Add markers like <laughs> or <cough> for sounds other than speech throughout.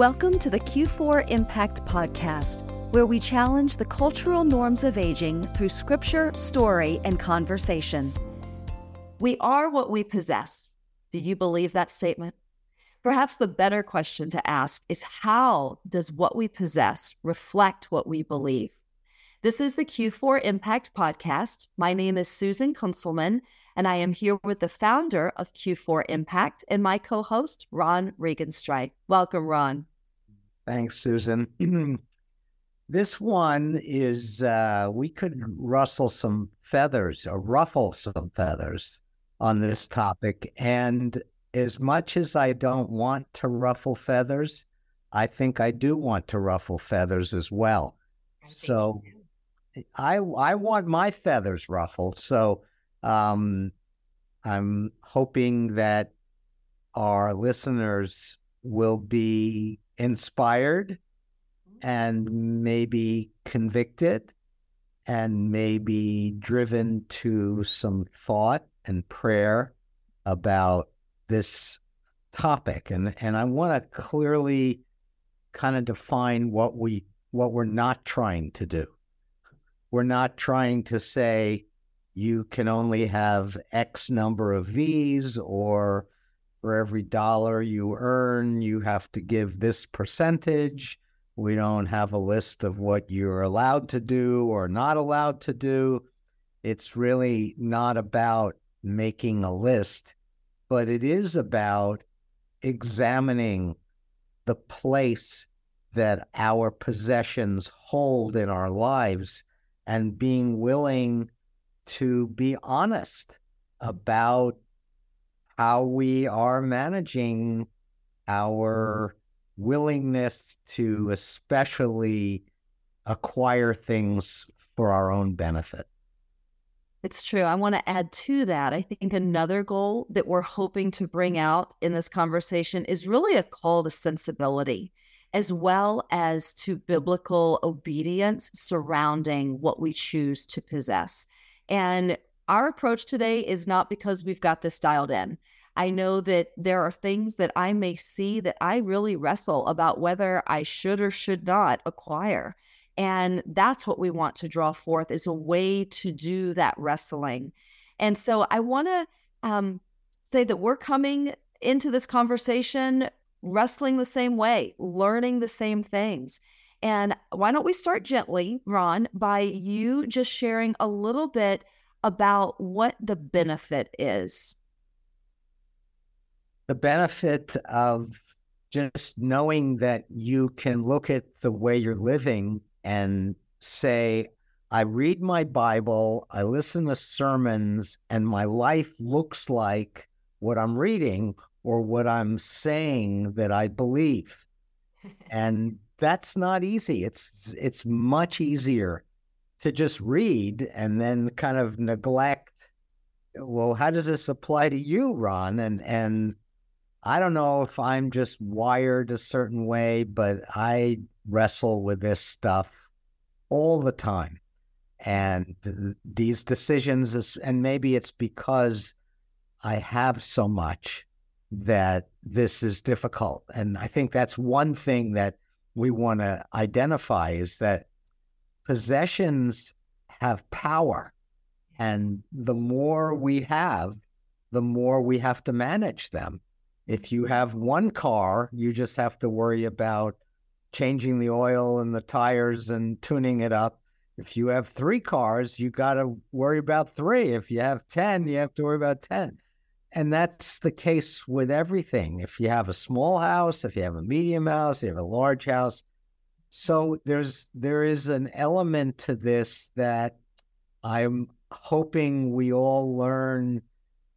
Welcome to the Q4 Impact Podcast, where we challenge the cultural norms of aging through scripture, story, and conversation. We are what we possess. Do you believe that statement? Perhaps the better question to ask is how does what we possess reflect what we believe? This is the Q4 Impact Podcast. My name is Susan Kunselman, and I am here with the founder of Q4 Impact and my co host, Ron Regenstright. Welcome, Ron. Thanks, Susan. <clears throat> this one is, uh, we could rustle some feathers or ruffle some feathers on this topic. And as much as I don't want to ruffle feathers, I think I do want to ruffle feathers as well. So I I want my feathers ruffled. So um, I'm hoping that our listeners will be inspired and maybe convicted and maybe driven to some thought and prayer about this topic and and I want to clearly kind of define what we what we're not trying to do. We're not trying to say you can only have X number of V's, or for every dollar you earn, you have to give this percentage. We don't have a list of what you're allowed to do or not allowed to do. It's really not about making a list, but it is about examining the place that our possessions hold in our lives and being willing to be honest about how we are managing our mm-hmm. willingness to especially acquire things for our own benefit. It's true. I want to add to that. I think another goal that we're hoping to bring out in this conversation is really a call to sensibility, as well as to biblical obedience surrounding what we choose to possess. And our approach today is not because we've got this dialed in. I know that there are things that I may see that I really wrestle about whether I should or should not acquire. And that's what we want to draw forth is a way to do that wrestling. And so I want to um, say that we're coming into this conversation wrestling the same way, learning the same things. And why don't we start gently, Ron, by you just sharing a little bit about what the benefit is? The benefit of just knowing that you can look at the way you're living and say, I read my Bible, I listen to sermons, and my life looks like what I'm reading or what I'm saying that I believe. <laughs> and that's not easy. It's it's much easier to just read and then kind of neglect. Well, how does this apply to you, Ron? And and I don't know if I'm just wired a certain way, but I wrestle with this stuff all the time. And th- these decisions, is, and maybe it's because I have so much that this is difficult. And I think that's one thing that we want to identify is that possessions have power. And the more we have, the more we have to manage them. If you have one car, you just have to worry about changing the oil and the tires and tuning it up. If you have three cars, you got to worry about three. If you have 10, you have to worry about 10. And that's the case with everything. If you have a small house, if you have a medium house, if you have a large house. So there's there is an element to this that I'm hoping we all learn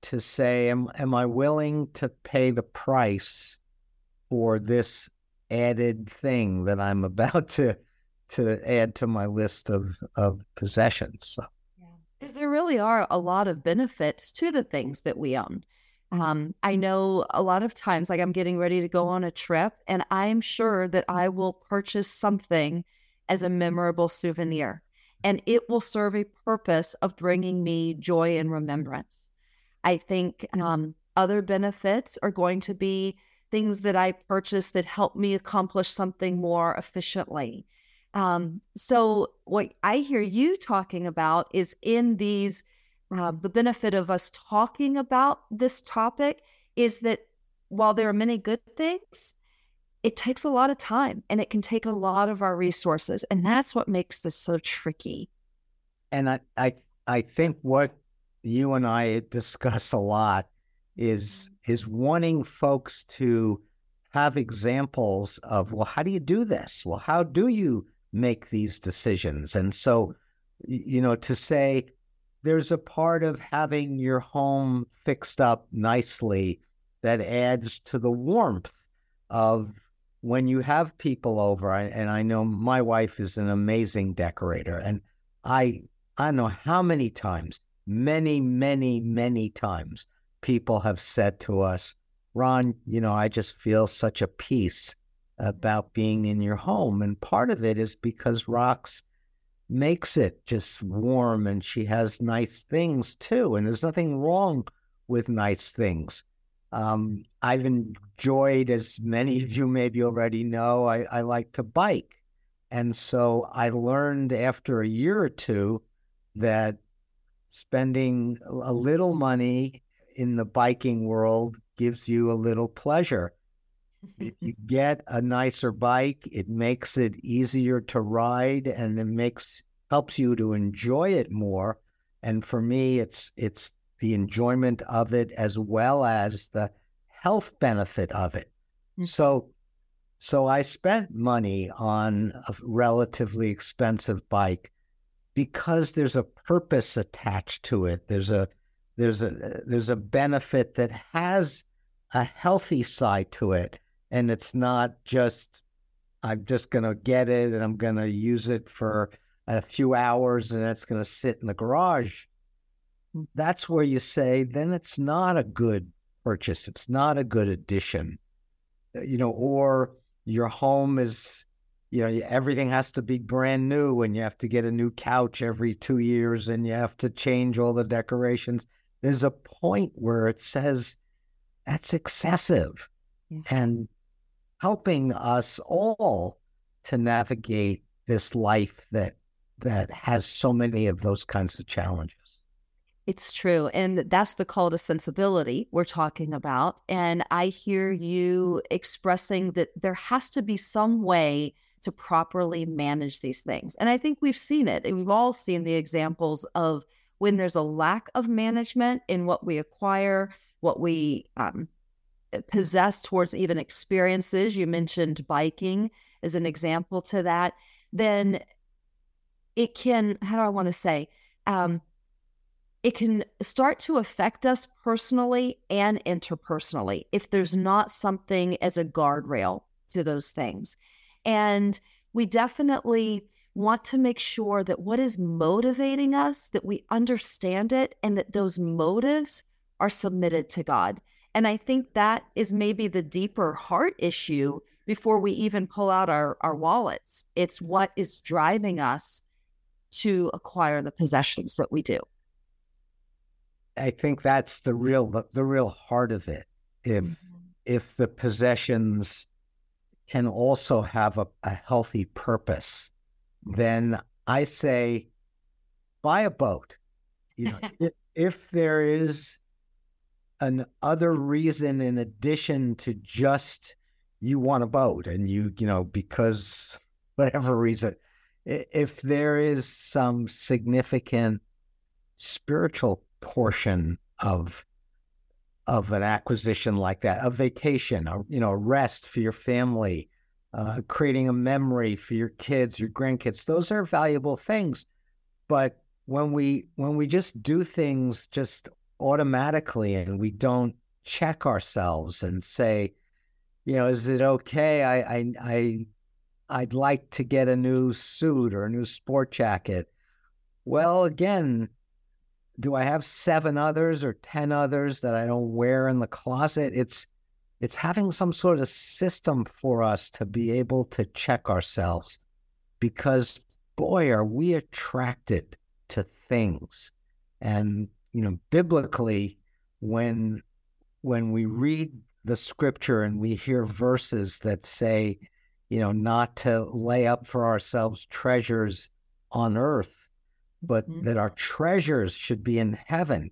to say, am, am I willing to pay the price for this added thing that I'm <laughs> about to to add to my list of, of possessions? Because there really are a lot of benefits to the things that we own. Um, I know a lot of times, like I'm getting ready to go on a trip, and I'm sure that I will purchase something as a memorable souvenir, and it will serve a purpose of bringing me joy and remembrance. I think um, other benefits are going to be things that I purchase that help me accomplish something more efficiently. Um, so, what I hear you talking about is in these, uh, the benefit of us talking about this topic is that while there are many good things, it takes a lot of time and it can take a lot of our resources. And that's what makes this so tricky. And I, I, I think what you and I <laughs> discuss a lot is is wanting folks to have examples of well how do you do this well how do you make these decisions and so you know to say there's a part of having your home fixed up nicely that adds to the warmth of when you have people over and i know my wife is an amazing decorator and i i don't know how many times many many many times people have said to us, Ron, you know, I just feel such a peace about being in your home. And part of it is because Rox makes it just warm and she has nice things too. And there's nothing wrong with nice things. Um, I've enjoyed, as many of you maybe already know, I, I like to bike. And so I learned after a year or two that spending a little money in the biking world gives you a little pleasure. If you get a nicer bike, it makes it easier to ride and it makes helps you to enjoy it more. And for me, it's it's the enjoyment of it as well as the health benefit of it. Mm-hmm. So so I spent money on a relatively expensive bike because there's a purpose attached to it. There's a there's a there's a benefit that has a healthy side to it and it's not just i'm just going to get it and i'm going to use it for a few hours and it's going to sit in the garage. That's where you say then it's not a good purchase. It's not a good addition. Uh, you know or your home is you know everything has to be brand new and you have to get a new couch every 2 years and you have to change all the decorations. There's a point where it says that's excessive. Yeah. and helping us all to navigate this life that that has so many of those kinds of challenges. It's true. And that's the call to sensibility we're talking about. And I hear you expressing that there has to be some way to properly manage these things. And I think we've seen it. And we've all seen the examples of when there's a lack of management in what we acquire, what we um, possess towards even experiences, you mentioned biking as an example to that, then it can, how do I want to say, um, it can start to affect us personally and interpersonally if there's not something as a guardrail to those things. And we definitely want to make sure that what is motivating us, that we understand it, and that those motives are submitted to God. And I think that is maybe the deeper heart issue before we even pull out our, our wallets. It's what is driving us to acquire the possessions that we do. I think that's the real the, the real heart of it. If mm-hmm. if the possessions can also have a, a healthy purpose, then I say buy a boat. You know, <laughs> if, if there is an other reason in addition to just you want a boat and you you know because <laughs> whatever reason if there is some significant spiritual portion of of an acquisition like that a vacation a you know a rest for your family uh, creating a memory for your kids, your grandkids. Those are valuable things. But when we when we just do things just automatically and we don't check ourselves and say, you know, is it okay? I I I I'd like to get a new suit or a new sport jacket. Well, again, do I have seven others or 10 others that I don't wear in the closet? It's it's having some sort of system for us to be able to check ourselves because boy are we attracted to things and you know biblically when when we read the scripture and we hear verses that say, you know, not to lay up for ourselves treasures on earth, but mm-hmm. that our treasures should be in heaven.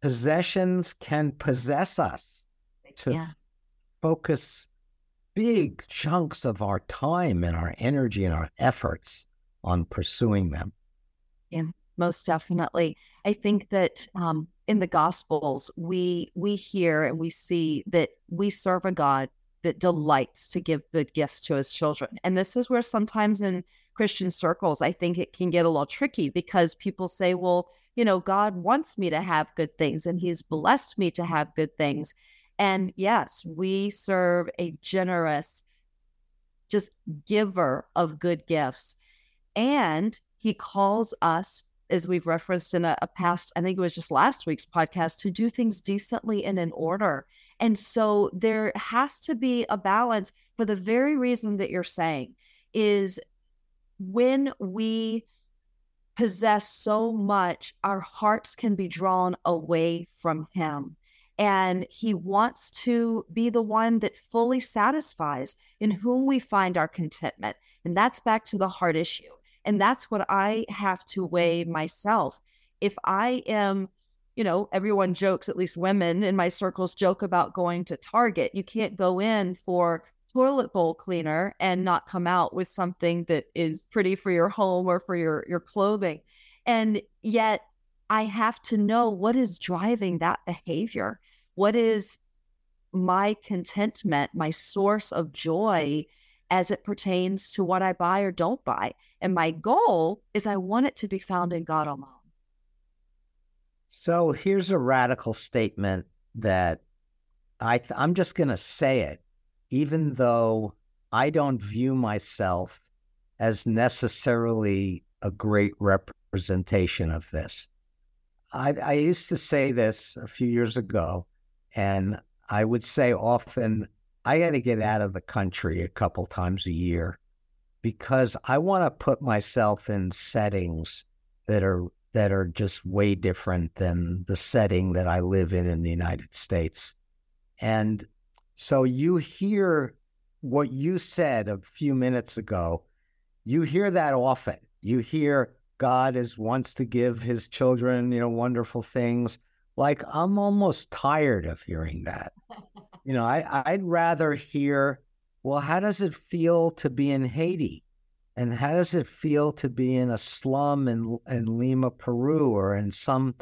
Possessions can possess us to yeah. focus big chunks of our time and our energy and our efforts on pursuing them. Yeah, most definitely. I think that um, in the Gospels, we we hear and we see that we serve a God that delights to give good gifts to his children. And this is where sometimes in Christian circles, I think it can get a little tricky because people say, well, you know, God wants me to have good things and he's blessed me to have good things. And yes, we serve a generous, just giver of good gifts. And he calls us, as we've referenced in a, a past, I think it was just last week's podcast, to do things decently and in order. And so there has to be a balance for the very reason that you're saying is when we possess so much, our hearts can be drawn away from Him. And He wants to be the one that fully satisfies, in whom we find our contentment. And that's back to the heart issue. And mm-hmm. that's what I have to weigh myself. If I am you know, everyone jokes, at least women in my circles joke about going to Target. You can't go in for toilet bowl cleaner and not come out with something that is pretty for your home or for your your clothing. And yet I have to know what is driving that behavior. What is my contentment, my source of joy as it pertains to what I buy or don't buy. And my goal is I want it to be found in God alone. So here's a radical statement that I th- I'm just going to say it, even though I don't view myself as necessarily a great representation of this. I, I used to say this a few years ago, and I would say often, I got to get out of the country a couple times a year because I want to put myself in settings that are that are just way different than the setting that I live in in the United States. And so you hear what you said a few minutes ago, you hear that often. You hear God is wants to give his children, you know, wonderful things. Like I'm almost tired of hearing that. <laughs> you know, I, I'd rather hear, well, how does it feel to be in Haiti? And how does it feel to be in a slum in, in Lima, Peru, or in some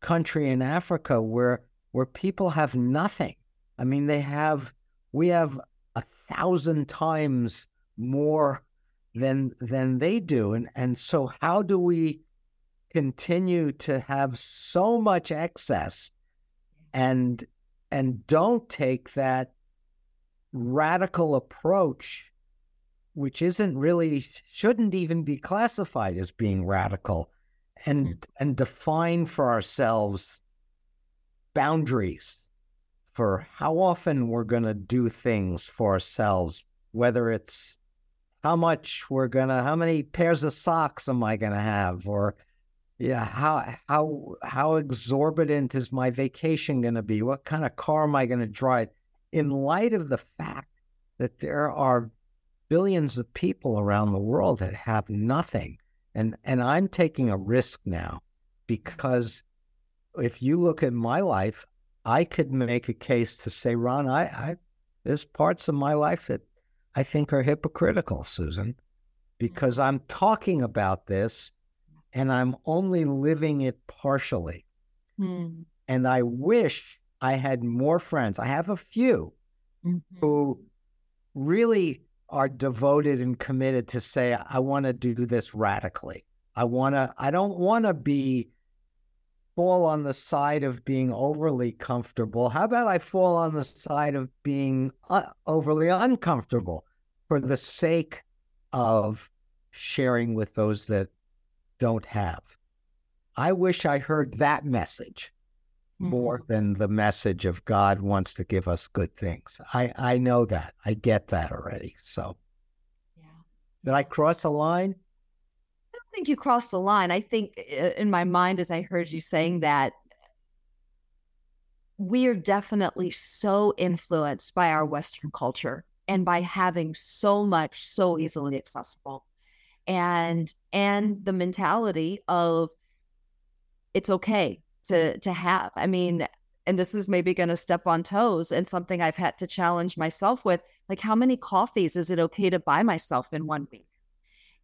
country in Africa where where people have nothing? I mean, they have we have a thousand times more than than they do, and and so how do we continue to have so much excess and and don't take that radical approach which isn't really shouldn't even be classified as being radical and mm. and define for ourselves boundaries for how often we're going to do things for ourselves whether it's how much we're going to how many pairs of socks am i going to have or yeah how how how exorbitant is my vacation going to be what kind of car am i going to drive in light of the fact that there are billions of people around the world that have nothing. And and I'm taking a risk now because if you look at my life, I could make a case to say, Ron, I, I there's parts of my life that I think are hypocritical, Susan, mm. because I'm talking about this and I'm only living it partially. Hmm. And I wish I had more friends. I have a few mm-hmm. who really are devoted and committed to say, I want to do this radically. I want to, I don't want to be fall on the side of being overly comfortable. How about I fall on the side of being uh, overly uncomfortable for the sake of sharing with those that don't have? I wish I heard that message mm-hmm. more than the message of God wants to give us good things. I, I know that. I get that already. So, yeah. Did I cross a line? I don't think you crossed the line. I think in my mind, as I heard you saying that, we are definitely so influenced by our Western culture and by having so much so easily accessible and and the mentality of it's okay to to have i mean and this is maybe going to step on toes and something i've had to challenge myself with like how many coffees is it okay to buy myself in one week?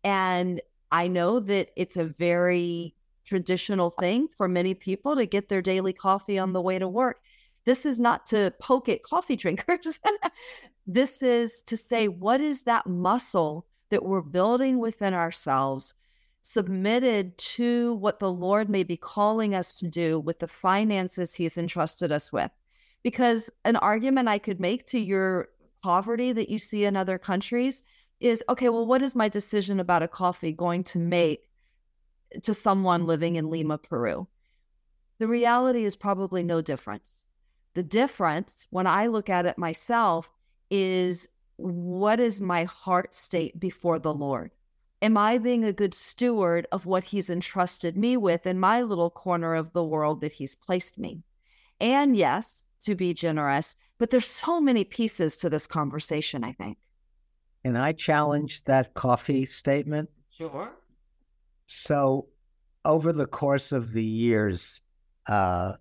And i know that it's a very traditional thing for many people to get their daily coffee on the way to work. This is not to poke at coffee drinkers. <laughs> This is to say what is that muscle that we're building within ourselves submitted to what the Lord may be calling us to do with the finances He's entrusted us with. Because an argument I could make to your poverty that you see in other countries is okay, well, what is my decision about a coffee going to make to someone living in Lima, Peru? The reality is probably no difference. The difference, when I look at it myself, is what is my heart state before the Lord? Am I being a good steward of what He's entrusted me with in my little corner of the world that He's placed me? And yes, to be generous, but there's so many pieces to this conversation, I think. Can I challenge that coffee statement? Sure. So, over the course of the years, uh,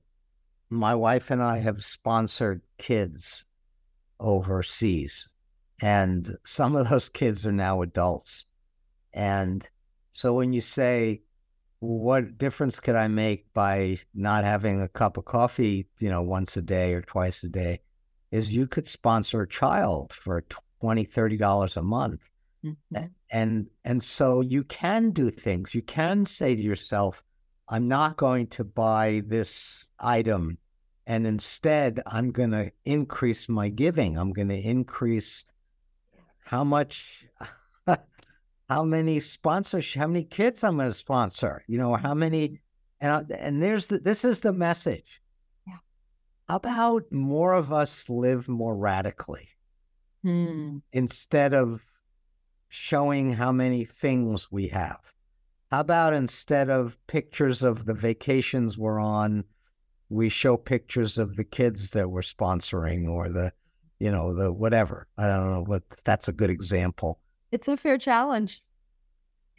my wife and I have sponsored kids overseas. And some of those kids are now adults. And so when you say, what difference could I make by not having a cup of coffee, you know, once a day or twice a day, is you could sponsor a child for 20 $30 a month. Mm-hmm. And and so you can do things. You can say to yourself, I'm not going to buy this item and instead I'm going to increase my giving. I'm going to increase how much, <laughs> how many sponsors, how many kids I'm going to sponsor, you know, how many, and and there's the, this is the message. Yeah. How about more of us live more radically hmm. instead of showing how many things we have? How about instead of pictures of the vacations we're on, we show pictures of the kids that we're sponsoring or the you know, the whatever. I don't know what that's a good example. It's a fair challenge.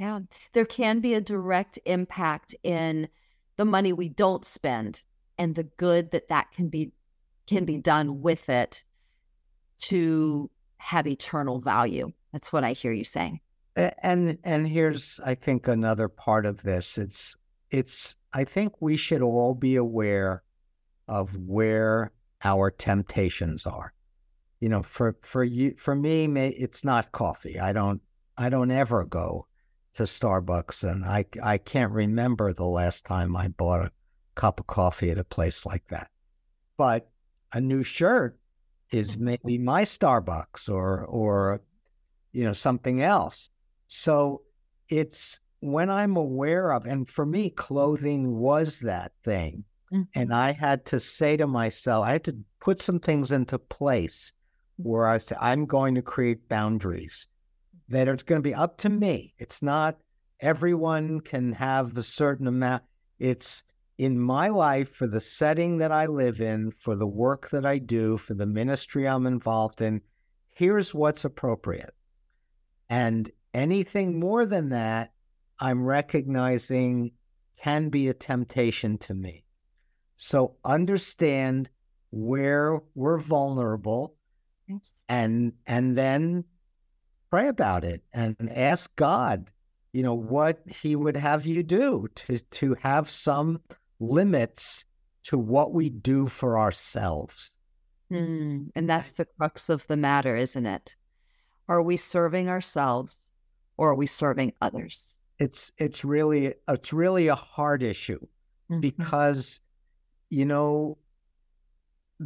Yeah. There can be a direct impact in the money we don't spend and the good that that can be can be done with it to have eternal value. That's what I hear you saying. And and here's I think another part of this. It's it's I think we should all be aware of where our temptations are you know, for for you for me, it's not coffee. I don't I don't ever go to Starbucks, and I I can't remember the last time I bought a cup of coffee at a place like that. But a new shirt is <laughs> maybe my Starbucks or or you know something else. So it's when I'm aware of, and for me, clothing was that thing. Mm-hmm. And I had to say to myself, I had to put some things into place where I say, I'm going to create boundaries that it's going to be up to me. It's not everyone can have a certain amount. It's in my life for the setting that I live in, for the work that I do, for the ministry I'm involved in. Here's what's appropriate. And anything more than that, I'm recognizing can be a temptation to me. So understand where we're vulnerable and and then pray about it and ask God, you know, what He would have you do to to have some limits to what we do for ourselves. Mm, and that's the crux of the matter, isn't it? Are we serving ourselves or are we serving others? It's it's really it's really a hard issue mm-hmm. because you know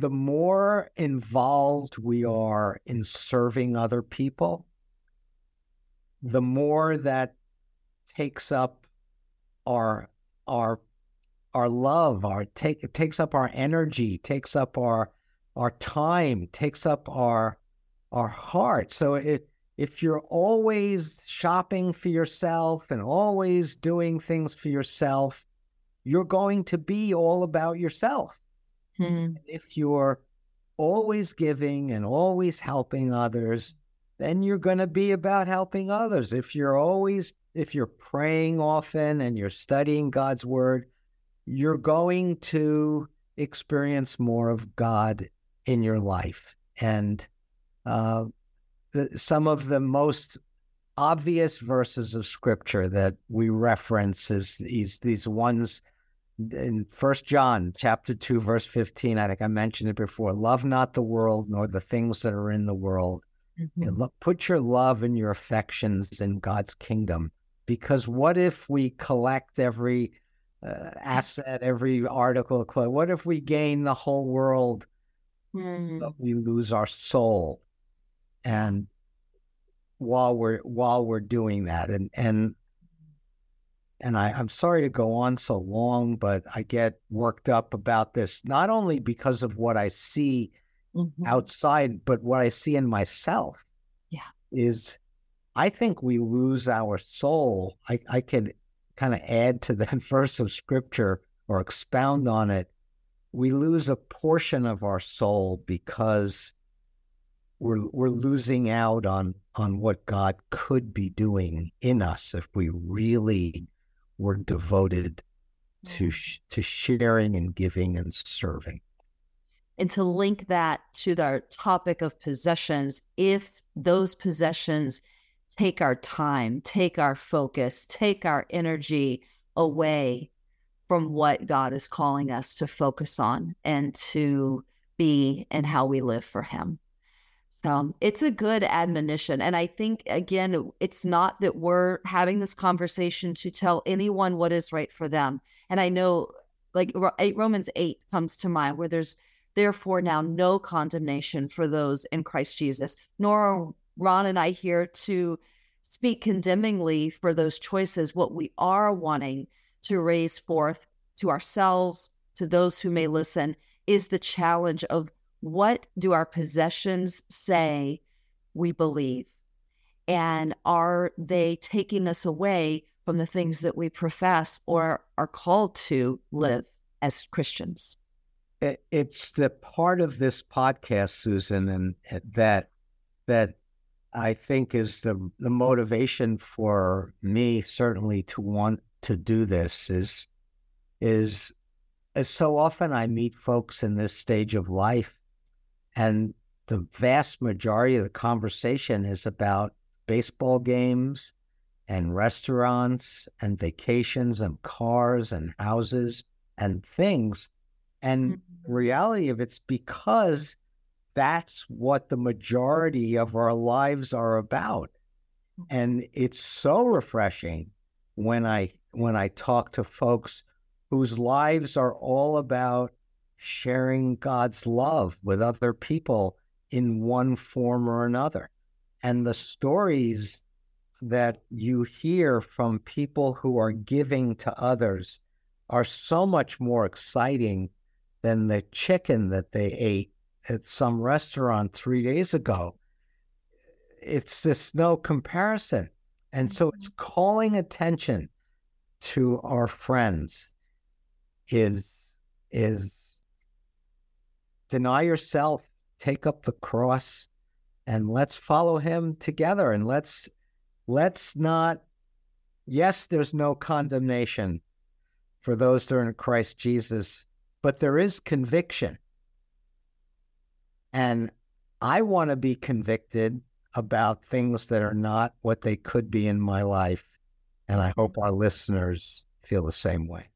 the more involved we are in serving other people, the more that takes up our our our love, our take takes up our energy, takes up our our time, takes up our our heart. So it if you're always shopping for yourself and always doing things for yourself, you're going to be all about yourself. Mm-hmm. If you're always giving and always helping others, then you're going to be about helping others. If you're always, if you're praying often and you're studying God's word, you're going to experience more of God in your life. And uh, the, some of the most obvious verses of scripture that we reference is these these ones in First John chapter two verse fifteen. I think I mentioned it before. Love not the world nor the things that are in the world. Mm-hmm. Put your love and your affections in God's kingdom. Because what if we collect every uh, asset, every article? What if we gain the whole world, mm. but we lose our soul? And while we're while we're doing that, and and and I, I'm sorry to go on so long, but I get worked up about this not only because of what I see mm-hmm. outside, but what I see in myself. Yeah. Is I think we lose our soul. I, I can kind of add to that <laughs> verse of scripture or expound on it. We lose a portion of our soul because we're we're losing out on on what God could be doing in us if we really were devoted to mm. to sharing and giving and serving. And to link that to the topic of possessions if those possessions take our time take our focus take our energy away from what god is calling us to focus on and to be and how we live for him so it's a good admonition. And I think, again, it's not that we're having this conversation to tell anyone what is right for them. And I know, like Romans 8 comes to mind, where there's therefore now no condemnation for those in Christ Jesus, nor Ron and I here to speak condemningly for those choices. What we are wanting to raise forth to ourselves, to those who may listen, is the challenge of what do our possessions mm-hmm. say we believe? And are they taking us away from the things that we profess or are called to live as Christians? It's the part of this podcast, Susan, and uh, that that I think is the the motivation for me certainly to want to do this is is uh, so often I meet folks in this stage of life and the vast majority of the conversation is about baseball games and restaurants and vacations and cars and houses and things. And mm-hmm. reality of it's because that's what the majority of our lives are about. And it's so refreshing when I when I talk to folks whose lives are all about sharing God's love with other people in one form or another. And the stories that you hear from people who are giving to others are so much more exciting than the chicken that they ate at some restaurant three days ago. It's just no comparison. And so it's mm-hmm. calling attention to our friends is is deny yourself, take up the cross, and let's follow him together. And let's let's not. Yes, there's no condemnation for those that are in Christ Jesus, but there is conviction. And I want to be convicted about things that are not what they could be in my life. And I hope our listeners feel the same way.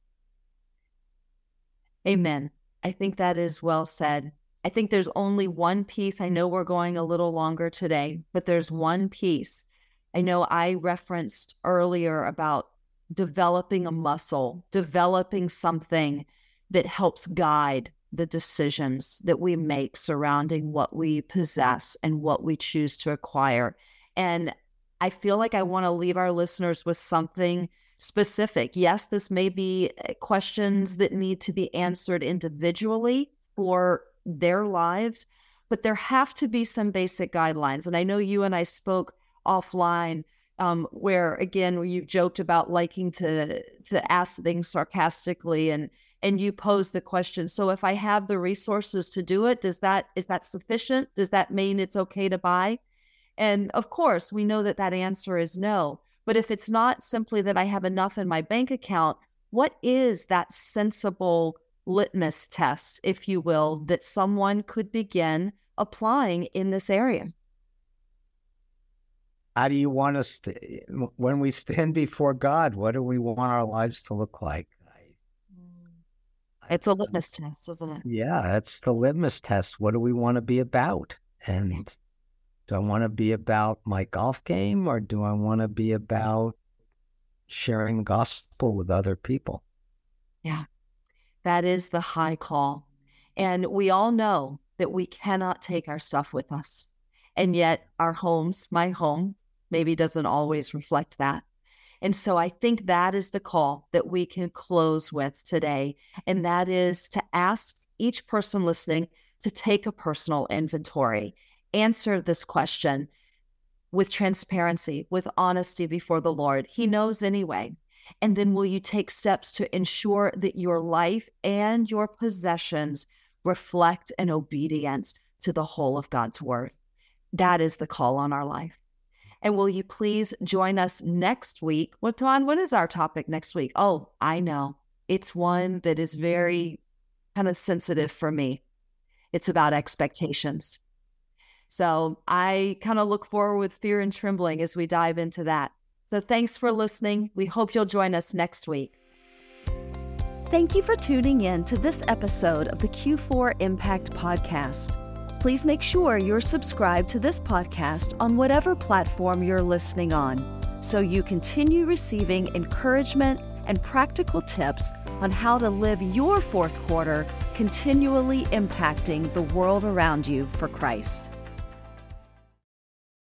Amen. I think that is well said. I think there's only one piece. I know we're going a little longer today, but there's one piece. I know I referenced earlier about developing a muscle, developing something that helps guide the decisions that we make surrounding what we possess and what we choose to acquire. And I feel like I want to leave our listeners with something specific. Yes, this may be uh, questions that need to be answered individually for their lives, but there have to be some basic guidelines. And I know you and I spoke offline um, where again you joked about liking to to ask things sarcastically and and you pose the question so if i have the resources to do it does that is that sufficient does that mean it's okay to buy and of course we know that that answer is no but if it's not simply that i have enough in my bank account what is that sensible litmus test if you will that someone could begin applying in this area how do you want us to when we stand before god what do we want our lives to look like it's a litmus test, isn't it? Yeah, it's the litmus test. What do we want to be about? And do I want to be about my golf game or do I want to be about sharing the gospel with other people? Yeah, that is the high call. And we all know that we cannot take our stuff with us. And yet, our homes, my home, maybe doesn't always reflect that. And so I think that is the call that we can close with today. And that is to ask each person listening to take a personal inventory, answer this question with transparency, with honesty before the Lord. He knows anyway. And then will you take steps to ensure that your life and your possessions reflect an obedience to the whole of God's word? That is the call on our life. And will you please join us next week? What, Dawn, what is our topic next week? Oh, I know. It's one that is very kind of sensitive for me. It's about expectations. So I kind of look forward with fear and trembling as we dive into that. So thanks for listening. We hope you'll join us next week. Thank you for tuning in to this episode of the Q4 Impact Podcast please make sure you're subscribed to this podcast on whatever platform you're listening on so you continue receiving encouragement and practical tips on how to live your fourth quarter continually impacting the world around you for Christ.